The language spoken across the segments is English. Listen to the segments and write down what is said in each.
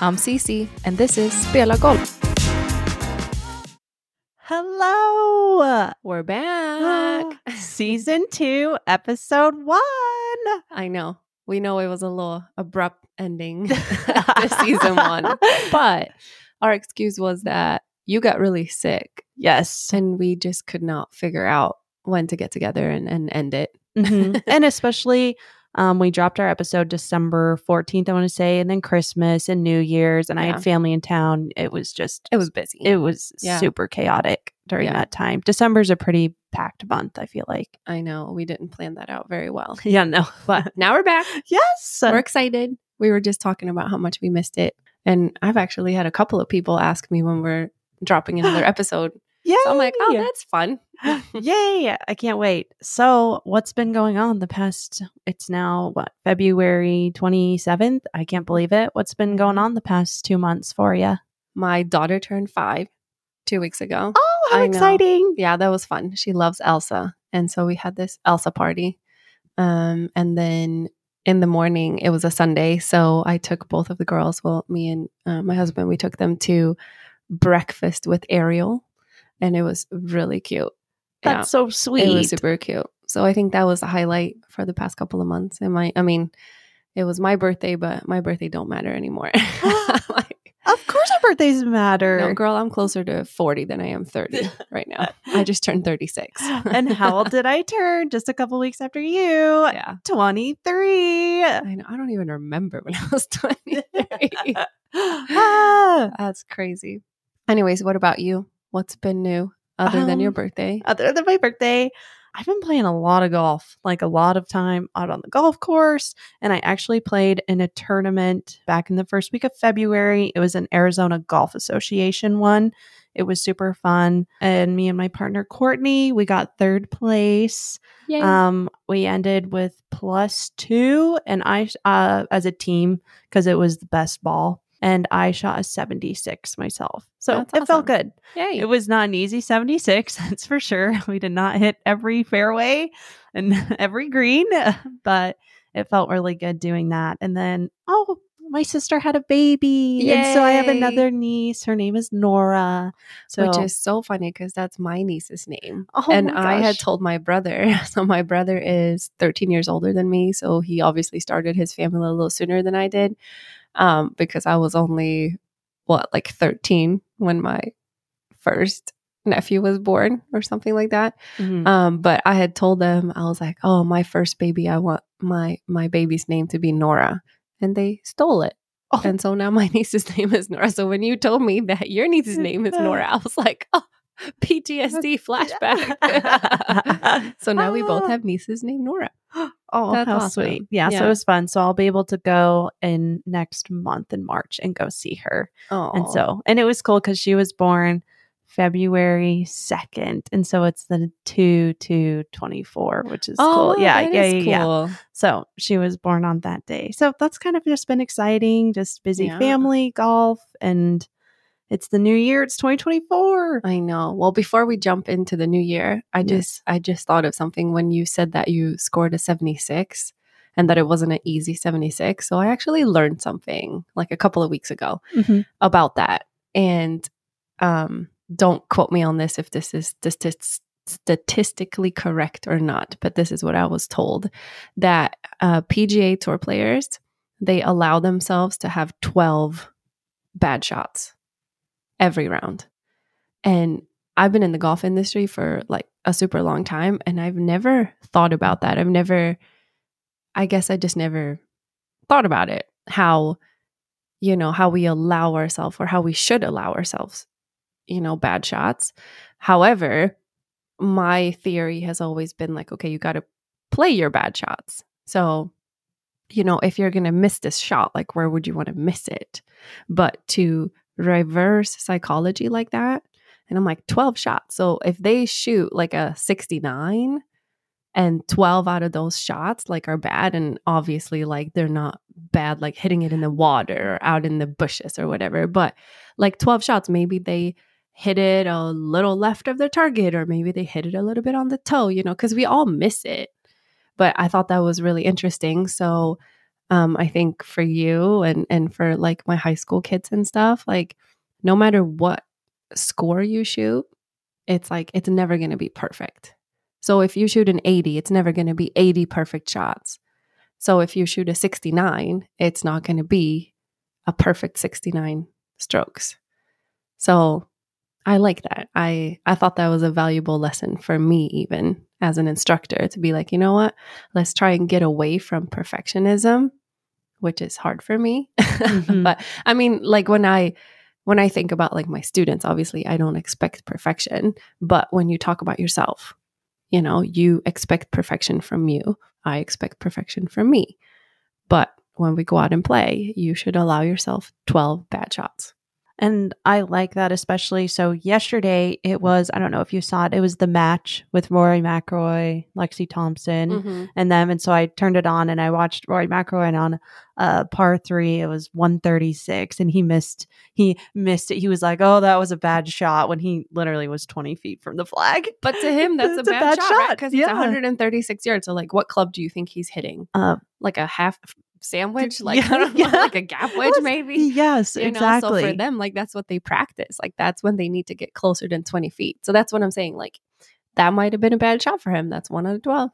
I'm Cece, and this is Spela Golf. Hello. We're back. Season two, episode one. I know. We know it was a little abrupt ending to season one, but our excuse was that you got really sick Yes. and we just could not figure out when to get together and, and end it. Mhm. and especially, um, we dropped our episode December 14th, I want to say, and then Christmas and New Year's, and I had family in town. It was just, It was busy. it was Yeah. super chaotic during Yeah. that time. December's a pretty packed month, I feel like. I know. We didn't plan that out very well. Yeah, no. But now we're back. yes. We're excited. We were just talking about how much we missed it. And I've actually had a couple of people ask me when we're dropping another episode. Yay. So I'm like, oh, that's fun. Yay! I can't wait. So, what's been going on the past? It's now what February twenty seventh. I can't believe it. What's been going on the past two months for you? My daughter turned five two weeks ago. Oh, how I know. exciting! Yeah, that was fun. She loves Elsa. And so we had this Elsa party. Um, and then in the morning, it was a Sunday. So I took both of the girls, well, me and uh, my husband, we took them to breakfast with Ariel. And it was really cute. Yeah. That's so sweet. It was super cute. So I think that was the highlight for the past couple of months. And my, I mean, it was my birthday, but my birthday don't matter anymore. Like, of course, our birthdays matter. no, girl, I'm closer to 40 than I am 30 right now. I just turned 36. and how old did I turn? Just a couple weeks after you. yeah. Twenty three. I know. I don't even remember when I was 23. Ah. That's crazy. Anyways, what about you? What's been new other than your Um, birthday? other than my birthday, I've been playing a lot of golf, like a lot of time out on the golf course. And I actually played in a tournament back in the first week of February. It was an Arizona Golf Association one. It was super fun. And me and my partner, Courtney, we got third place. Yay. Um, we ended with plus two, and I, uh, as a team, because it was the best ball. And I shot a 76 myself. So That's it felt good. Yay. It was not an easy 76, that's for sure. We did not hit every fairway and every green, but it felt really good doing that. And then, oh, my sister had a baby. And so I have another niece. Her name is Nora. So, Which is so funny because that's my niece's name. oh and I had told my brother. So my brother is 13 years older than me. So he obviously started his family a little sooner than I did. Um, because I was only what, like 13 when my first nephew was born or something like that. Mhm. Um, but I had told them, I was like, Oh, my first baby, I want my my baby's name to be Nora. And they stole it. Oh. And so now my niece's name is Nora. So when you told me that your niece's name is Nora, I was like, oh, PTSD flashback. so now we both ah. have nieces named Nora. Oh, That's how awesome. sweet. Yeah, so it was fun. So I'll be able to go in next month in March and go see her. Oh, And so, and it was cool because she was born February 2nd. And so it's the 2 to 24, which is oh, cool. Yeah, yeah, yeah, yeah. cool. So she was born on that day. So that's kind of just been exciting, just busy Yeah. family, golf, and it's the new year. It's 2024. I know. Well, before we jump into the new year, I Yes. just I just thought of something when you said that you scored a 76 and that it wasn't an easy 76. So I actually learned something like a couple of weeks ago Mhm. about that. And um don't quote me on this if this is stati- statistically correct or not, but this is what I was told that uh, PGA Tour players they allow themselves to have 12 bad shots every round. And I've been in the golf industry for like a super long time and I've never thought about that. I've never I guess I just never thought about it. How you know, how we allow ourselves or how we should allow ourselves, you know, bad shots. However, my theory has always been like, okay, you got to play your bad shots. So, you know, if you're going to miss this shot, like where would you want to miss it? But to reverse psychology like that, and I'm like 12 shots. So if they shoot like a 69 and 12 out of those shots like are bad and obviously like they're not bad like hitting it in the water or out in the bushes or whatever, but like 12 shots maybe they hit it a little left of the target or maybe they hit it a little bit on the toe, you know, cuz we all miss it. But I thought that was really interesting. So Um, I think for you and and for like my high school kids and stuff, like no matter what score you shoot, it's like it's never going to be perfect. So if you shoot an 80, it's never going to be 80 perfect shots. So if you shoot a 69, it's not going to be a perfect 69 strokes. So I like that. I I thought that was a valuable lesson for me even as an instructor to be like, you know what? Let's try and get away from perfectionism, which is hard for me. Mhm. but I mean, like when I when I think about like my students, obviously I don't expect perfection, but when you talk about yourself, you know, you expect perfection from you. I expect perfection from me. But when we go out and play, you should allow yourself 12 bad shots. And I like that especially. So yesterday it was, I don't know if you saw it, it was the match with Rory McIlroy, Lexi Thompson, Mm-hmm. and them. And so I turned it on and I watched Rory McIlroy and on uh par three. It was 136 and he missed he missed it. He was like, Oh, that was a bad shot when he literally was 20 feet from the flag. But to him, that's a It's a bad, bad shot. Because it's Yeah. 136 yards. So, like, what club do you think he's hitting? Uh, Like a half sandwich? Like, yeah, know, like a gap wedge, maybe? Yes, You know, exactly. so for them, like, that's what they practice. Like, that's when they need to get closer than 20 feet. So, that's what I'm saying. Like, that might have been a bad shot for him. That's one out of 12.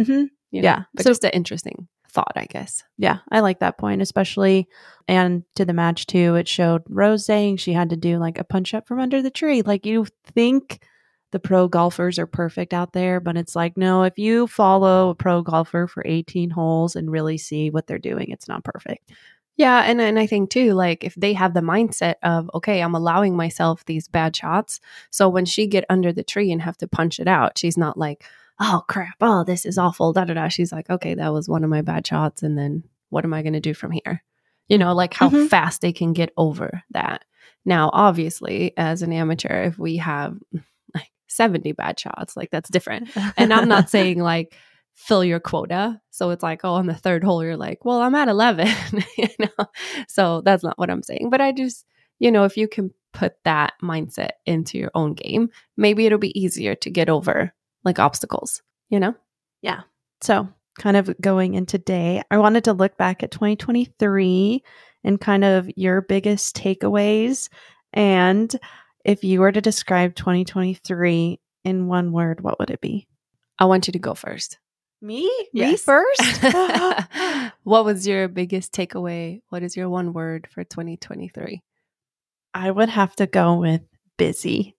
Mhm. you know? Yeah. But So- just an interesting thought, I guess. Yeah, I like that point, especially and to the match too. It showed Rose saying she had to do like a punch up from under the tree. Like you think the pro golfers are perfect out there, but it's like no, if you follow a pro golfer for 18 holes and really see what they're doing, it's not perfect. Yeah, and and I think too, like if they have the mindset of okay, I'm allowing myself these bad shots, so when she get under the tree and have to punch it out, she's not like, oh crap, oh this is awful, da da da. She's like, okay, that was one of my bad shots, and then what am I going to do from here? You know, like how Mhm. fast they can get over that. Now, obviously, as an amateur, if we have 70 bad shots, like that's different. And I'm not saying like fill your quota. So it's like, oh, on the third hole, you're like, well, I'm at 11. you know? So that's not what I'm saying. But I just, you know, if you can put that mindset into your own game, maybe it'll be easier to get over like obstacles, you know? Yeah. So, kind of going into day, I wanted to look back at 2023 and kind of your biggest takeaways. And if you were to describe 2023 in one word, what would it be? I want you to go first. Me? Me first? what was your biggest takeaway? What is your one word for 2023? I would have to go with busy.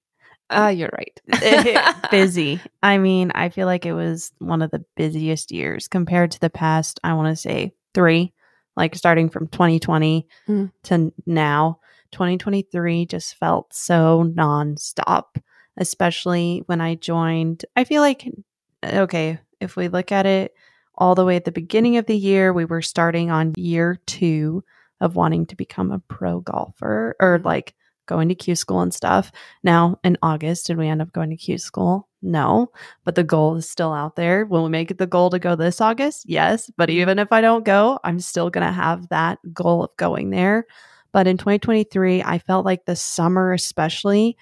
Ah, you're right. busy. I mean, I feel like it was one of the busiest years compared to the past, I want to say three, like starting from 2020 Mm. to now. 2023 just felt so nonstop, especially when I joined. I feel like, okay, if we look at it all the way at the beginning of the year, we were starting on year two of wanting to become a pro golfer or mm-hmm. like going to Q school and stuff. Now in August, did we end up going to Q school? No, but the goal is still out there. Will we make it the goal to go this August? Yes, but mm-hmm. even if I don't go, I'm still going to have that goal of going there. But in 2023, I felt like the summer, especially,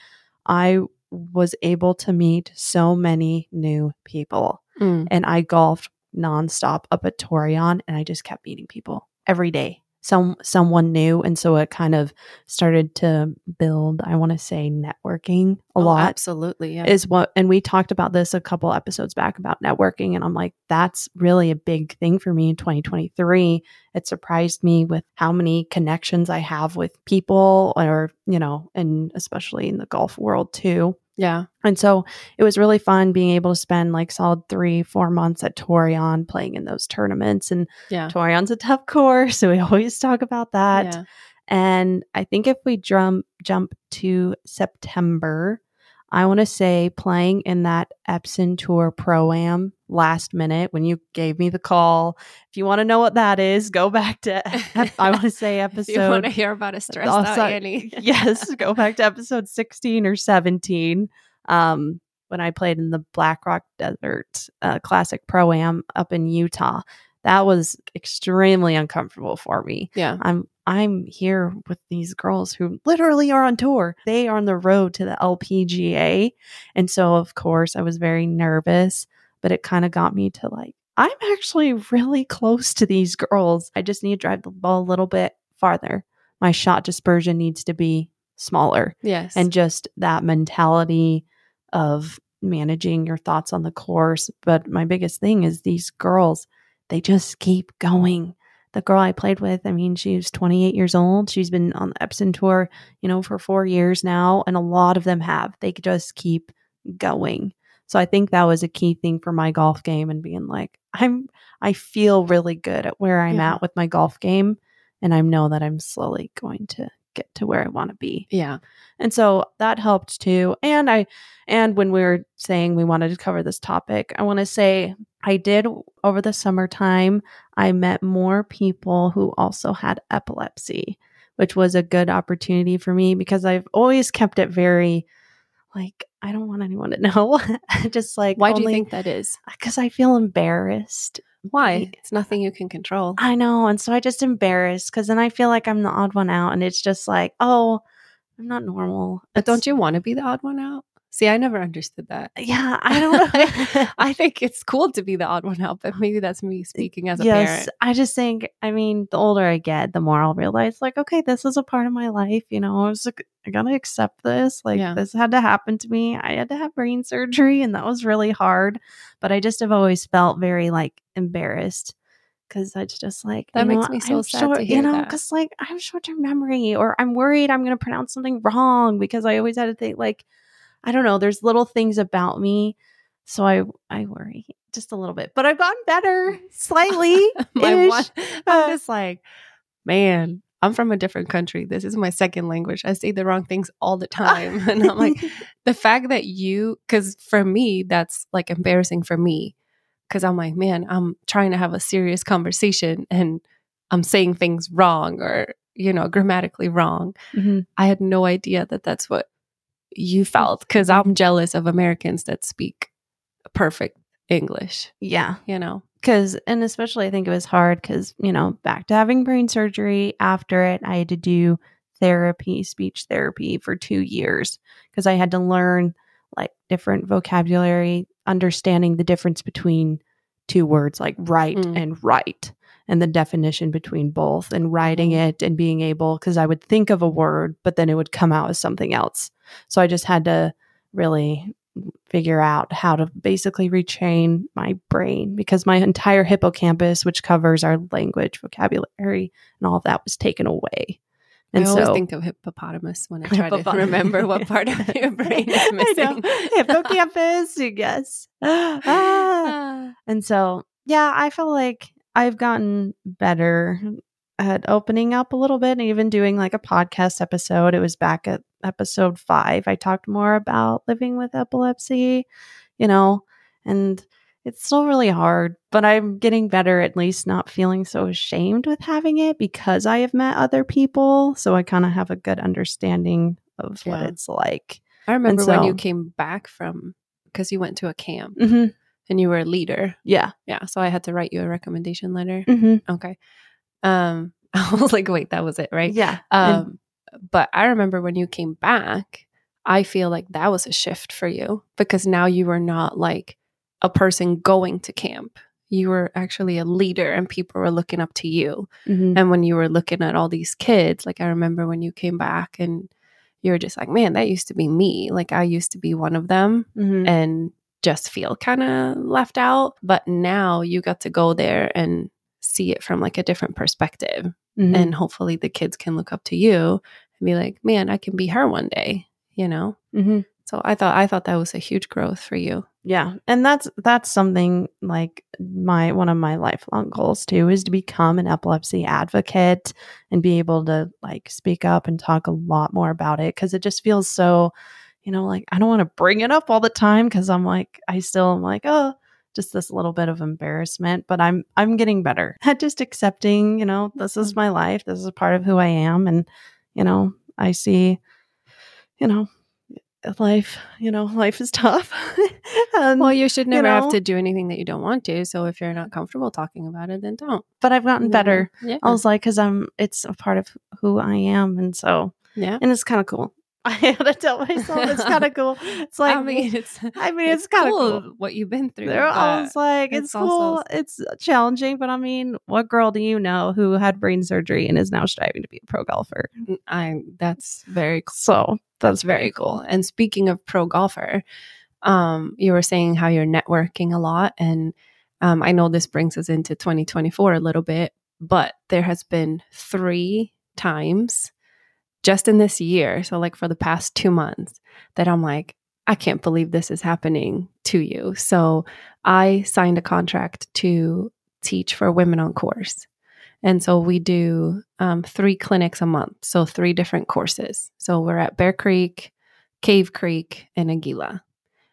I was able to meet so many new people Mm. and I golfed nonstop up at Torreon and I just kept meeting people every day. Some someone new. And so it kind of started to build, I want to say networking a Oh, lot Absolutely. Yeah. is what and we talked about this a couple episodes back about networking and I'm like that's really a big thing for me in 2023 it surprised me with how many connections I have with people or you know and especially in the golf world too yeah. and so it was really fun being able to spend like solid three, four months at Torreon playing in those tournaments. And Yeah. Torreon's a tough course. So we always talk about that. Yeah. And I think if we jump jump to September, I want to say playing in that Epson Tour Pro Am last minute when you gave me the call. If you want to know what that is, go back to I want to say If you want to hear about a stressed Oh, out. Annie. yes, go back to episode 16 or 17 um, when I played in the Black Rock Desert uh, Classic Pro Am up in Utah. That was extremely uncomfortable for me. Yeah. I'm I'm here with these girls who literally are on tour. They are on the road to the LPGA. And so of course I was very nervous, but it kind of got me to like I'm actually really close to these girls. I just need to drive the ball a little bit farther. My shot dispersion needs to be smaller Yes. and just that mentality of managing your thoughts on the course. But my biggest thing is these girls, they just keep going. The girl I played with, I mean, she's 28 years old. She's been on the Epson tour, you know, for four years now. And a lot of them have. They just keep going. So I think that was a key thing for my golf game and being like, I'm, I feel really good at where I'm Yeah. at with my golf game. And I know that I'm slowly going to get to where I want to be. yeah. And so that helped too. And I and when we were saying we wanted to cover this topic, I want to say I did over the summertime, I met more people who also had epilepsy, which was a good opportunity for me because I've always kept it very like I don't want anyone to know. Just like Why do you think that is? Because I feel embarrassed. Why? It's nothing you can control. I know. And so I just embarrassed because then I feel like I'm the odd one out. And it's just like, oh, I'm not normal. But don't you want to be the odd one out? See, I never understood that. Yeah, I don't know. I think it's cool to be the odd one out, but maybe that's me speaking as a yes, parent. I just think, I mean, the older I get, the more I'll realize, like, okay, this is a part of my life. You know, I was like, I gotta accept this. Like, Yeah. this had to happen to me. I had to have brain surgery, and that was really hard. But I just have always felt very like embarrassed because it's just like That you know, makes me so I'm sad short, you know, because like I have short term memory, or I'm worried I'm gonna pronounce something wrong because I always had to think like, I don't know. There's little things about me, so I I worry just a little bit, but I've gotten better slightly. My one, I'm just like, man, I'm from a different country. This is my second language. I say the wrong things all the time. and I'm like, the fact that you, because for me, that's like embarrassing for me. Because I'm like, man, I'm trying to have a serious conversation and I'm saying things wrong or, you know, grammatically wrong. Mhm. I had no idea that that's what you felt because I'm jealous of Americans that speak perfect English, yeah, you know? because and especially I think it was hard because you know back to having brain surgery. After it, I had to do therapy, speech therapy for two years because I had to learn like different vocabulary, understanding the difference between two words like right Mm. and right and the definition between both and writing Mhm. it and being able because I would think of a word but then it would come out as something else. So I just had to really figure out how to basically retrain my brain because my entire hippocampus which covers our language, vocabulary and all of that was taken away. And I so always think of hippopotamus when I try to remember what part of your brain is missing. hippocampus, yes. Ah. Ah. And so, yeah, I feel like I've gotten better at opening up a little bit and even doing like a podcast episode. It was back at episode five. I talked more about living with epilepsy, you know, and it's still really hard, but I'm getting better at least not feeling so ashamed with having it because I have met other people. So I kind of have a good understanding of what it's like. I remember when you came back from because you went to a camp hmm and you were a leader. Yeah. Yeah, so I had to write you a recommendation letter. hmm Okay. Um, I was like, wait, that was it, right? Yeah. And- Um, but I remember when you came back, I feel like that was a shift for you because now you were not like a person going to camp. You were actually a leader and people were looking up to you. mhm. And when you were looking at all these kids, like I remember when you came back and you were just like, man, that used to be me. Like I used to be one of them Mhm. and just feel kind of left out. But now you got to go there and see it from like a different perspective. Mhm. And hopefully the kids can look up to you and be like, man, I can be her one day, you know? Mhm. So I thought I thought that was a huge growth for you. Yeah. And that's that's something like my one of my lifelong goals too is to become an epilepsy advocate and be able to like speak up and talk a lot more about it cuz it just feels so you know like I don't want to bring it up all the time cuz I'm like I still am like oh just this little bit of embarrassment but I'm I'm getting better at just accepting you know this is mm-hmm. my life this is a part of who I am and you know I see you know eh, life you know life is tough and, Well, you should never know? have to do anything that you don't want to. So if you're not comfortable talking about it, then don't. but i've gotten better mm-hmm. Yeah. i was like because i'm it's a part of who i am and so yeah. and it's kind of cool I had to tell myself it's kind of cool. It's like I mean, it's I mean, it's, kind of cool cool. what you've been through. They're always like, it's, it's also- cool, it's challenging, but I mean, what girl do you know who had brain surgery and is now striving to be a pro golfer? I that's very cool. So That's very cool. And speaking of pro golfer, um, you were saying how you're networking a lot, and um, I know this brings us into 2024 a little bit, but there has been three times just in this year, so like for the past two months, that I'm like, I can't believe this is happening to you. So I signed a contract to teach for Women on Course. And so we do um, three clinics a month, so three different courses. So we're at Bear Creek, Cave Creek, and Aguila.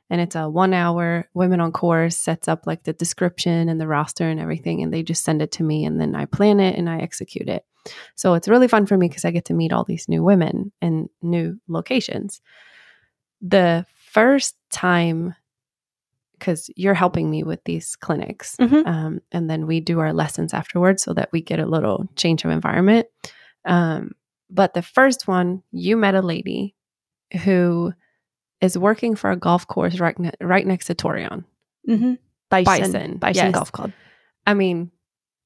And it's a one hour women on course, sets up like the description and the roster and everything. And they just send it to me and then I plan it and I execute it. So it's really fun for me because I get to meet all these new women and new locations. The first time, because you're helping me with these clinics, Mhm. um, and then we do our lessons afterwards so that we get a little change of environment. Um, but the first one, you met a lady who is working for a golf course right, ne- right next to Torreon. mm-hmm. Bison, Bison, Bison yes. Golf Club. I mean,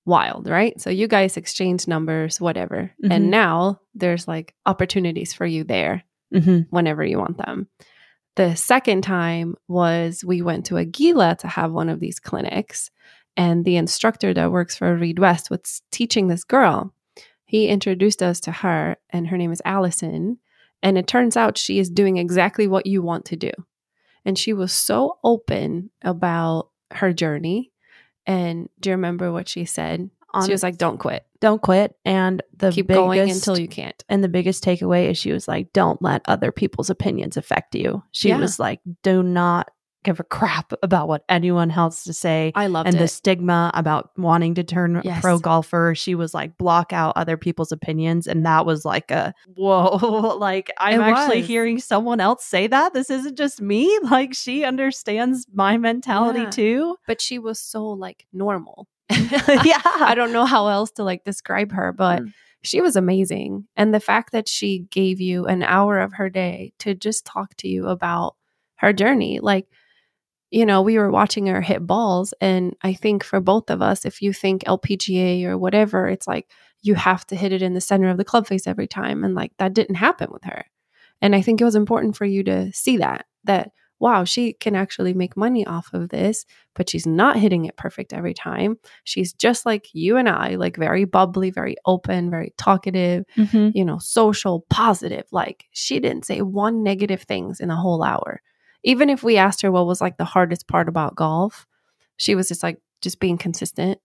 wild, right? So you guys exchange numbers, whatever. Mhm. And now there's like opportunities for you there Mm-hmm. whenever you want them. The second time was we went to Aguila to have one of these clinics, and the instructor that works for Reed West was teaching this girl. He introduced us to her, and her name is Allison. And it turns out she is doing exactly what you want to do. And she was so open about her journey. And do you remember what she said? she was like, "Don't quit. "Don't quit," and the Keep biggest, going until you can't." And the biggest takeaway is she was like, "Don't let other people's opinions affect you." She Yeah. was like, "Do not give a crap about what anyone has to say." I loved and it. the stigma about wanting to turn Yes. pro golfer, she was like, block out other people's opinions. And that was like a whoa, like I'm actually hearing someone else say that. This isn't just me. Like she understands my mentality Yeah. too. but she was so like normal. yeah. I don't know how else to like describe her, but Mm. she was amazing. And the fact that she gave you an hour of her day to just talk to you about her journey, like, you know, we were watching her hit balls. And I think for both of us, if you think LPGA or whatever, it's like you have to hit it in the center of the club face every time. And like that didn't happen with her. And I think it was important for you to see that, that, wow, she can actually make money off of this, but she's not hitting it perfect every time. She's just like you and I, like very bubbly, very open, very talkative, Mhm. you know, social, positive. Like she didn't say one negative things in a whole hour. Even if we asked her what was like the hardest part about golf, she was just like just being consistent.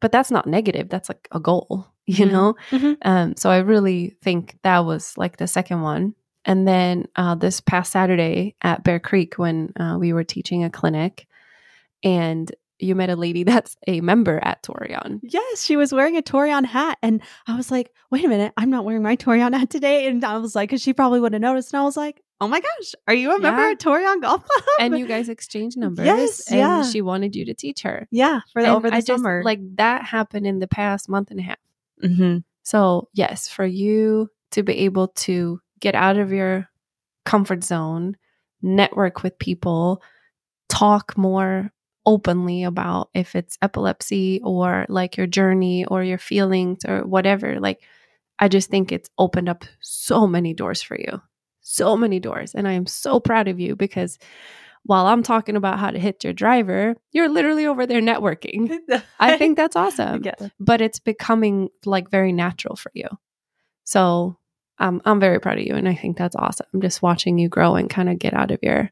But that's not negative. That's like a goal, you Mhm. know? Mhm. Um, so I really think that was like the second one. And then uh, this past Saturday at Bear Creek, when uh, we were teaching a clinic, and you met a lady that's a member at Torreon. Yes, she was wearing a Torreon hat. And I was like, wait a minute, I'm not wearing my Torreon hat today. And I was like, because she probably would have noticed. And I was like, oh my gosh, are you a member at Torreon Golf Club? And you guys exchanged numbers. Yes, and yeah. she wanted you to teach her. yeah, for the, And over the I just, summer. like that happened in the past month and a half. hmm So, yes, for you to be able to get out of your comfort zone, network with people, talk more openly about if it's epilepsy or like your journey or your feelings or whatever, like I just think it's opened up so many doors for you. So many doors. And I am so proud of you because while I'm talking about how to hit your driver, you're literally over there networking. I think that's awesome but it's becoming like very natural for you. So um, I'm very proud of you, and I think that's awesome. Just watching you grow and kind of get out of your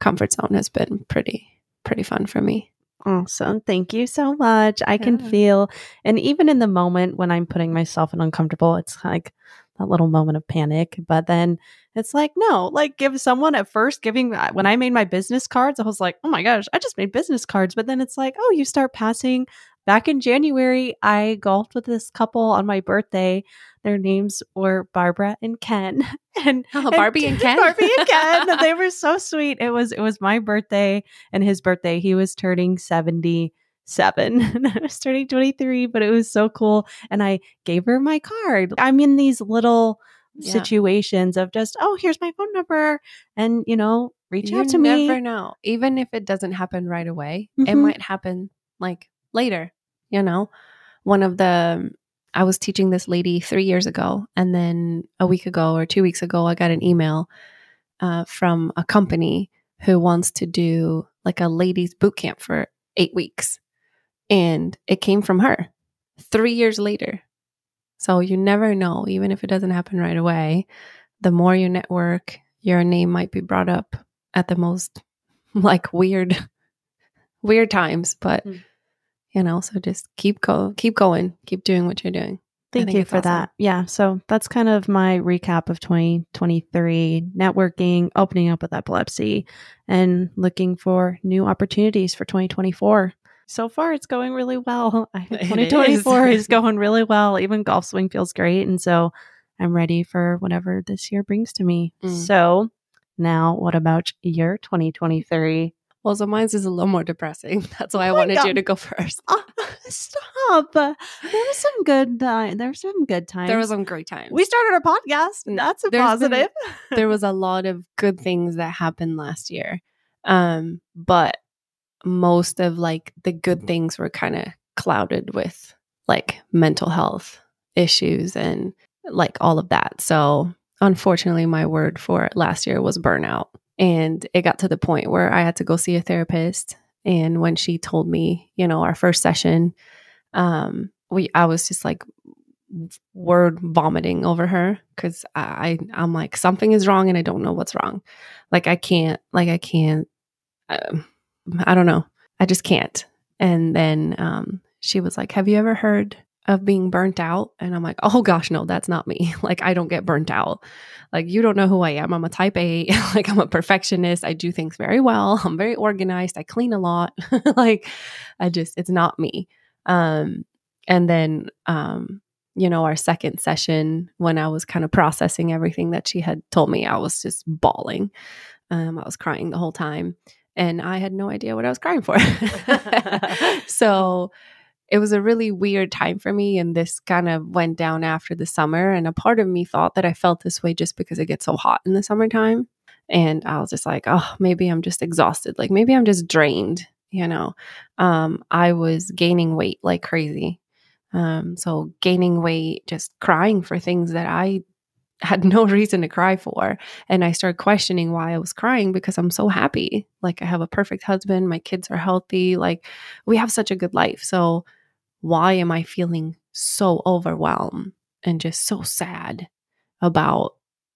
comfort zone has been pretty pretty fun for me. Awesome. Thank you so much. I can Yeah. feel, and even in the moment when I'm putting myself in uncomfortable, it's like that little moment of panic. But then it's like, no, like give someone at first giving, uh, when I made my business cards, I was like, oh my gosh, I just made business cards. But then it's like, oh, you start passing. Back in January, I golfed with this couple on my birthday. Their names were Barbara and Ken. And Oh, Barbie and Ken? Barbie and Ken. They were so sweet. It was it was my birthday and his birthday. He was turning 77 and I was turning 23, but it was so cool. And I gave her my card. I'm in these little Yeah. situations of just, oh, here's my phone number. And, you know, reach you out to me. never know. Even if it doesn't happen right away, it Mhm. might happen like later. You know, one of the I was teaching this lady three years ago, and then a week ago or two weeks ago, I got an email uh, from a company who wants to do like a ladies boot camp for eight weeks, and it came from her three years later. So you never know, even if it doesn't happen right away. The more you network, your name might be brought up at the most like weird weird times but Mm. You know so just keep go keep going keep doing what you're doing Thank you for awesome. that. Yeah. So that's kind of my recap of 2023 networking, opening up with epilepsy, and looking for new opportunities for 2024. So far, it's going really well. I think It 2024 is. is. going really well. Even golf swing feels great. And so I'm ready for whatever this year brings to me. Mm. So now, what about your 2023? Well so mine's is a little more depressing that's why i Oh wanted you to go first Oh, stop. There was some good, uh, there was some good times. there was some great times We started a podcast. No, That's a there's been- positive. there was a lot of good things that happened last year um but most of like the good things were kind of clouded with like mental health issues and like all of that so unfortunately my word for last year was burnout and it got to the point where i had to go see a therapist and when she told me you know our first session um we i was just like word vomiting over her because I I'm like something is wrong and I don't know what's wrong. Like I can't like I can't. Um, I don't know. I just can't. And then um, she was like, "Have you ever heard of being burnt out?" And I'm like, "Oh gosh, no, that's not me. Like I don't get burnt out. Like you don't know who I am. I'm a type A. like I'm a perfectionist. I do things very well. I'm very organized. I clean a lot. like I just it's not me." Um, and then um, you know, our second session when I was kind of processing everything that she had told me, I was just bawling. Um, I was crying the whole time and I had no idea what I was crying for. so it was a really weird time for me. And this kind of went down after the summer. And a part of me thought that I felt this way just because it gets so hot in the summertime. And I was just like, oh, maybe I'm just exhausted. Like maybe I'm just drained. You know, um, I was gaining weight like crazy. Um, so gaining weight, just crying for things that I had no reason to cry for. And I started questioning why I was crying because I'm so happy. Like I have a perfect husband, my kids are healthy, like we have such a good life. So why am I feeling so overwhelmed and just so sad about,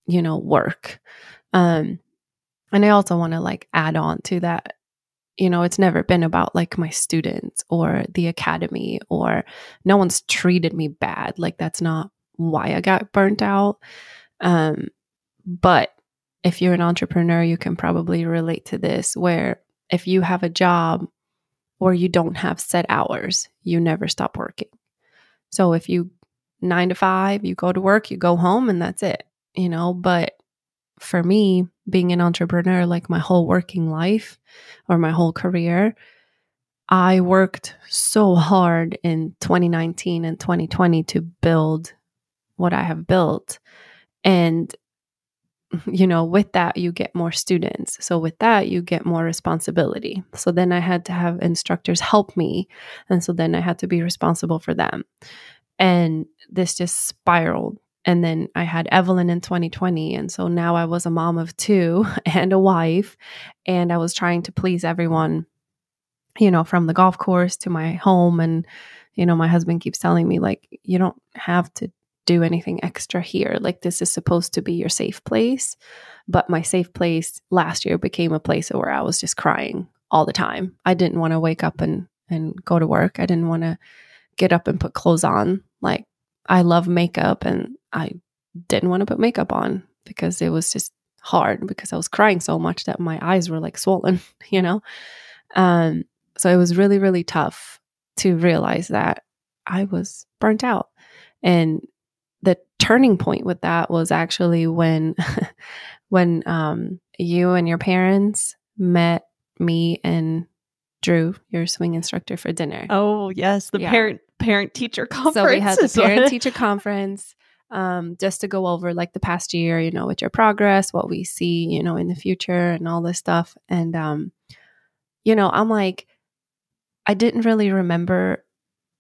you know, work? Um, and I also want to like add on to that you know, it's never been about like my students or the academy or no one's treated me bad. Like that's not why I got burnt out. Um, but if you're an entrepreneur, you can probably relate to this where if you have a job or you don't have set hours, you never stop working. So if you nine to five, you go to work, you go home, and that's it, you know. But for me, being an entrepreneur, like my whole working life or my whole career, I worked so hard in 2019 and 2020 to build what I have built. And, you know, with that, you get more students. So, with that, you get more responsibility. So, then I had to have instructors help me. And so then I had to be responsible for them. And this just spiraled and then I had Evelyn in 2020. And so now I was a mom of two and a wife. And I was trying to please everyone, you know, from the golf course to my home. And, you know, my husband keeps telling me, like, you don't have to do anything extra here. Like, this is supposed to be your safe place. But my safe place last year became a place where I was just crying all the time. I didn't want to wake up and, and go to work. I didn't want to get up and put clothes on. Like, I love makeup and I didn't want to put makeup on because it was just hard because I was crying so much that my eyes were like swollen, you know? Um, so it was really, really tough to realize that I was burnt out. And turning point with that was actually when when um you and your parents met me and Drew, your swing instructor, for dinner. Oh yes, the Yeah. parent parent teacher conference. So we had the parent teacher conference. um, just to go over like the past year, you know, with your progress, what we see, you know, in the future and all this stuff. And, um, you know, I'm like, I didn't really remember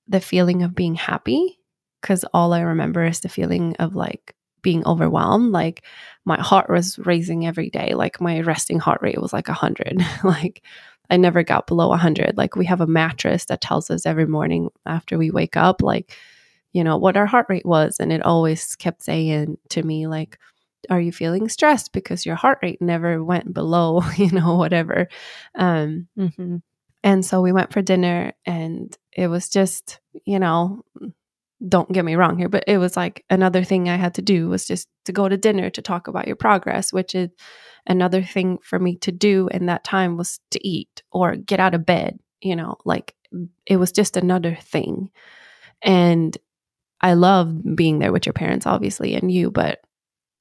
the feeling of being happy because all I remember is the feeling of like being overwhelmed. Like my heart was raising every day. Like my resting heart rate was like 100. like I never got below 100. Like we have a mattress that tells us every morning after we wake up, like, you know, what our heart rate was. And it always kept saying to me, like, are you feeling stressed because your heart rate never went below, you know, whatever. Um, mm-hmm. And so we went for dinner and it was just, you know, don't get me wrong here, but it was like another thing I had to do was just to go to dinner to talk about your progress, which is another thing for me to do in that time was to eat or get out of bed, you know, like it was just another thing. And I love being there with your parents, obviously, and you, but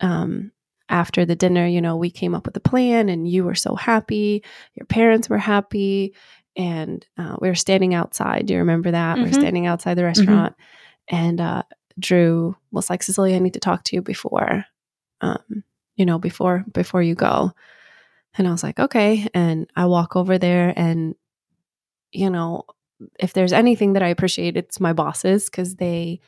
um, after the dinner, you know, we came up with a plan and you were so happy, your parents were happy, and uh, we were standing outside. Do you remember that? Mm-hmm. We are standing outside the mm-hmm. restaurant. Mm-hmm and uh, Drew was like, Cecilia, I need to talk to you before, um, you know, before before you go. And I was like, okay. And I walk over there, and you know, if there's anything that I appreciate, it's my bosses because they,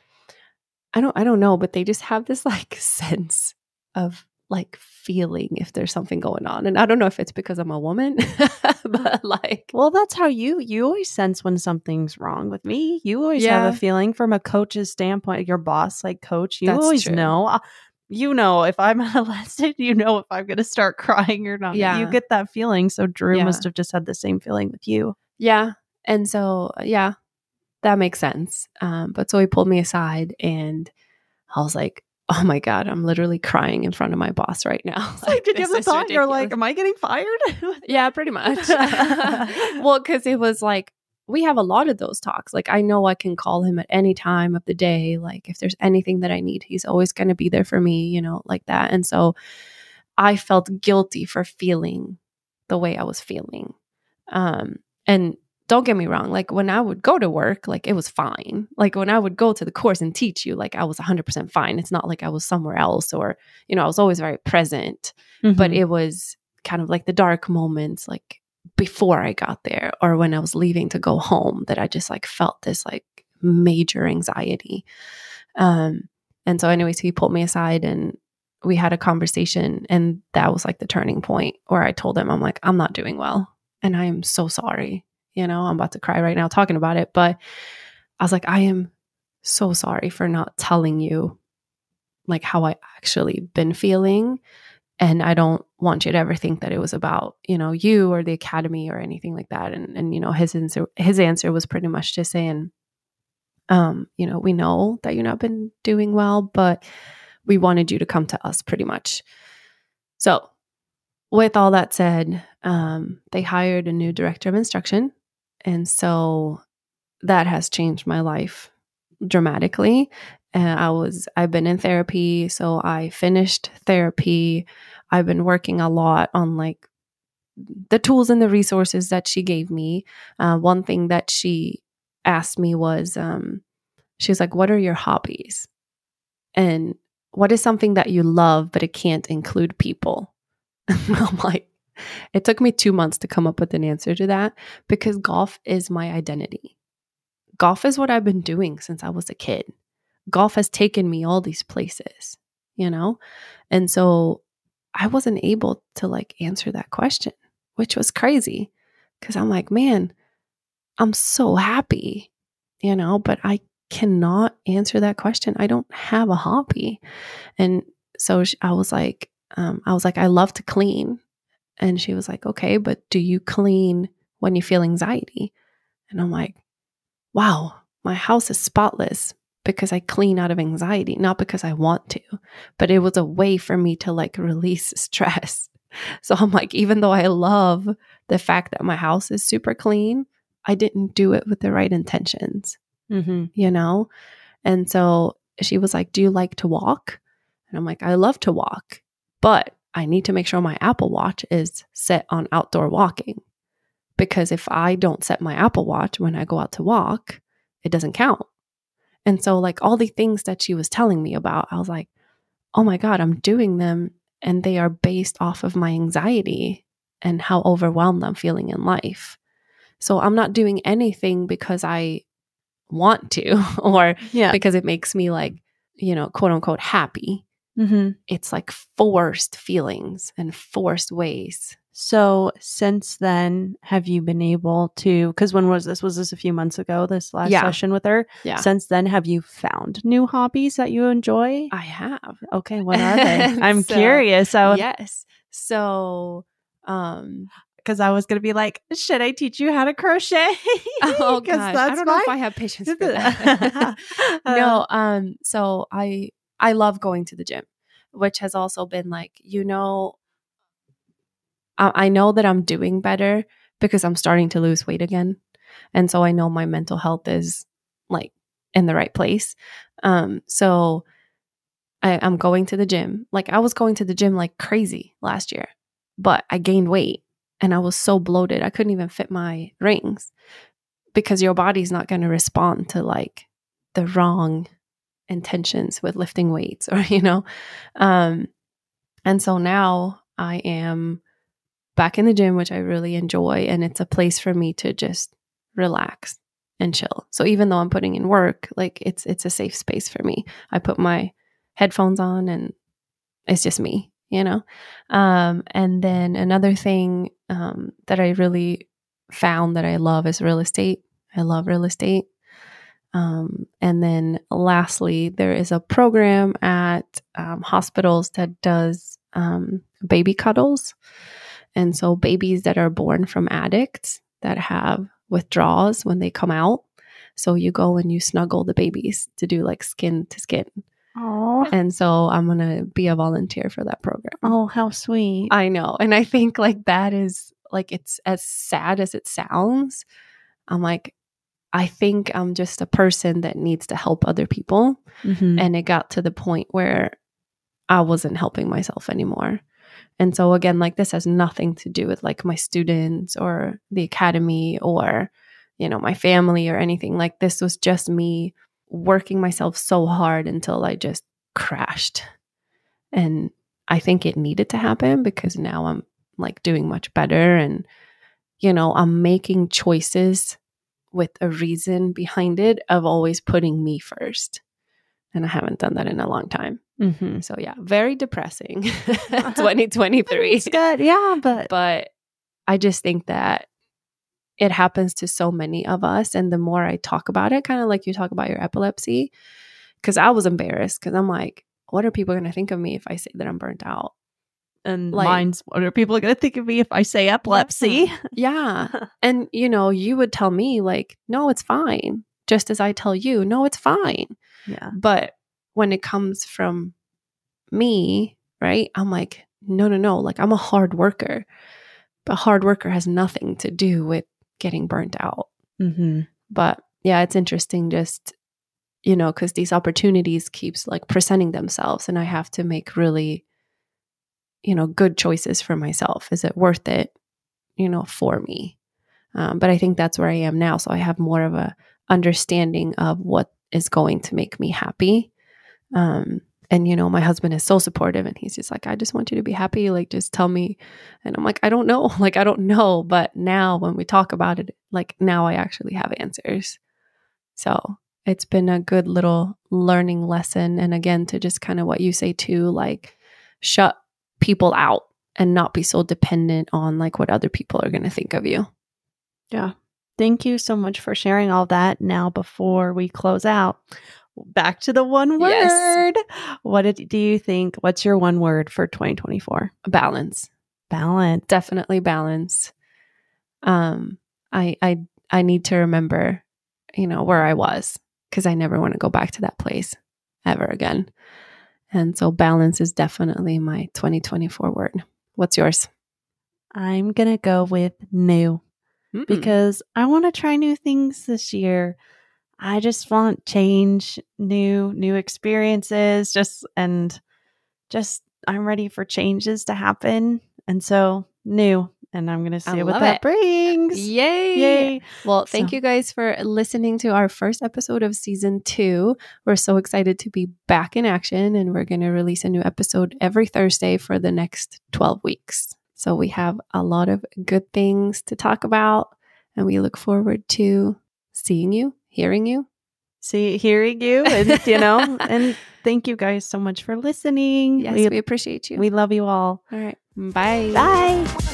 I don't, I don't know, but they just have this like sense of like feeling if there's something going on. And I don't know if it's because I'm a woman, but like Well, that's how you you always sense when something's wrong with me. You always yeah. have a feeling from a coach's standpoint, your boss like coach, you that's always true. know. Uh, you know if I'm molested, you know if I'm going to start crying or not. Yeah. You get that feeling. So Drew yeah. must have just had the same feeling with you. Yeah. And so, yeah, that makes sense. Um, but so he pulled me aside and I was like, oh my god i'm literally crying in front of my boss right now. Like, did you have the thought? You're like am i getting fired? Yeah pretty much. Well because it was like we have a lot of those talks. Like i know i can call him at any time of the day. Like if there's anything that i need he's always going to be there for me you know like that. And so i felt guilty for feeling the way i was feeling. Um and don't get me wrong like when i would go to work like it was fine. Like when i would go to the course and teach you like i was 100% fine. It's not like i was somewhere else or you know i was always very present. Mm-hmm. but it was kind of like the dark moments like before i got there or when i was leaving to go home that i just like felt this like major anxiety. Um and so anyways he pulled me aside and we had a conversation and that was like the turning point where i told him i'm like i'm not doing well and i am so sorry you know, I'm about to cry right now talking about it. But I was like, I am so sorry for not telling you like how I actually been feeling. And I don't want you to ever think that it was about, you know, you or the academy or anything like that. And and you know, his answer his answer was pretty much just saying, um, you know, we know that you've not been doing well, but we wanted you to come to us pretty much. So with all that said, um, they hired a new director of instruction and so that has changed my life dramatically. And I was, I've been in therapy. So I finished therapy. I've been working a lot on like the tools and the resources that she gave me. Uh, one thing that she asked me was, um, she was like, What are your hobbies? And what is something that you love, but it can't include people? I'm like, it took me two months to come up with an answer to that because golf is my identity. Golf is what I've been doing since I was a kid. Golf has taken me all these places, you know? And so I wasn't able to like answer that question, which was crazy because I'm like, man, I'm so happy, you know, but I cannot answer that question. I don't have a hobby. And so I was like, um, I was like, I love to clean. And she was like, okay, but do you clean when you feel anxiety? And I'm like, wow, my house is spotless because I clean out of anxiety, not because I want to, but it was a way for me to like release stress. So I'm like, even though I love the fact that my house is super clean, I didn't do it with the right intentions, mm-hmm. you know? And so she was like, Do you like to walk? And I'm like, I love to walk, but I need to make sure my Apple Watch is set on outdoor walking. Because if I don't set my Apple Watch when I go out to walk, it doesn't count. And so, like, all the things that she was telling me about, I was like, oh my God, I'm doing them. And they are based off of my anxiety and how overwhelmed I'm feeling in life. So, I'm not doing anything because I want to or Yeah. because it makes me like, you know, quote unquote happy. Mm-hmm. It's like forced feelings and forced ways. So since then, have you been able to? Because when was this? Was this a few months ago? This last Yeah. session with her. Yeah. Since then, have you found new hobbies that you enjoy? I have. Okay, what are they? I'm So, curious. So, yes. So, um, because I was gonna be like, should I teach you how to crochet? oh gosh, I don't know if I have patience for that. no, um, so I I love going to the gym, which has also been like, you know, I, I know that I'm doing better because I'm starting to lose weight again, and so I know my mental health is like in the right place. Um, so I, I'm going to the gym. Like I was going to the gym like crazy last year, but I gained weight and I was so bloated I couldn't even fit my rings because your body's not going to respond to like the wrong intentions with lifting weights or you know? Um and so now i am back in the gym which i really enjoy and it's a place for me to just relax and chill. So even though i'm putting in work like it's it's a safe space for me. I put my headphones on and it's just me you know? Um and then another thing um that i really found that i love is real estate. I love real estate um, and then lastly, there is a program at um, hospitals that does um, baby cuddles. And so, babies that are born from addicts that have withdrawals when they come out. So, you go and you snuggle the babies to do like skin to skin. Oh, And so, I'm going to be a volunteer for that program. oh, how sweet. I know. And I think like that is like, it's as sad as it sounds. I'm like, I think I'm just a person that needs to help other people. Mhm. And it got to the point where I wasn't helping myself anymore. And so, again, like this has nothing to do with like my students or the academy or, you know, my family or anything. Like this was just me working myself so hard until I just crashed. And I think it needed to happen because now I'm like doing much better and, you know, I'm making choices with a reason behind it of always putting me first. And I haven't done that in a long time. Mhm. So yeah, very depressing 2023. It's good, yeah, but But I just think that it happens to so many of us and the more I talk about it, kind of like you talk about your epilepsy, cuz I was embarrassed cuz I'm like what are people going to think of me if I say that I'm burnt out? And like- mine's what are people going to think of me if I say epilepsy? Yeah. And you know, you would tell me like, "No, it's fine." Just as I tell you, "No, it's fine." yeah. But when it comes from me, right? I'm like, no, no, no. Like, I'm a hard worker. But hard worker has nothing to do with getting burnt out. Mm-hmm. But yeah, it's interesting just, you know, because these opportunities keeps like presenting themselves and I have to make really, you know, good choices for myself. Is it worth it, you know, for me? Um, but I think that's where I am now. So I have more of a understanding of what is going to make me happy. Um, and you know, my husband is so supportive and he's just like, I just want you to be happy. Like, just tell me. And I'm like, I don't know. Like, I don't know. But now when we talk about it, like, now I actually have answers. So it's been a good little learning lesson. And again, to just kind of what you say too, like, shut people out and not be so dependent on like what other people are going to think of you. Yeah. Thank you so much for sharing all that. Now, before we close out, back to the one word. Yes. What did, do you think? What's your one word for 2024? Balance. Balance. definitely balance. Um, I I I need to remember, you know, where I was because I never want to go back to that place ever again. And so balance is definitely my 2024 word. What's yours? I'm going to go with new Mm. because I want to try new things this year. I just want change, new new experiences, just and just I'm ready for changes to happen. And so new and I'm going to see what that it. brings. Yay! Yay. Well, thank So- you guys for listening to our first episode of season two. We're so excited to be back in action, and we're going to release a new episode every Thursday for the next 12 weeks. So we have a lot of good things to talk about, and we look forward to seeing you, hearing you. See, hearing you, and you know, and thank you guys so much for listening. Yes, we, we appreciate you. we love you all. All right. Bye. Bye.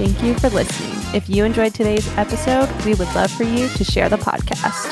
Thank you for listening. If you enjoyed today's episode, we would love for you to share the podcast.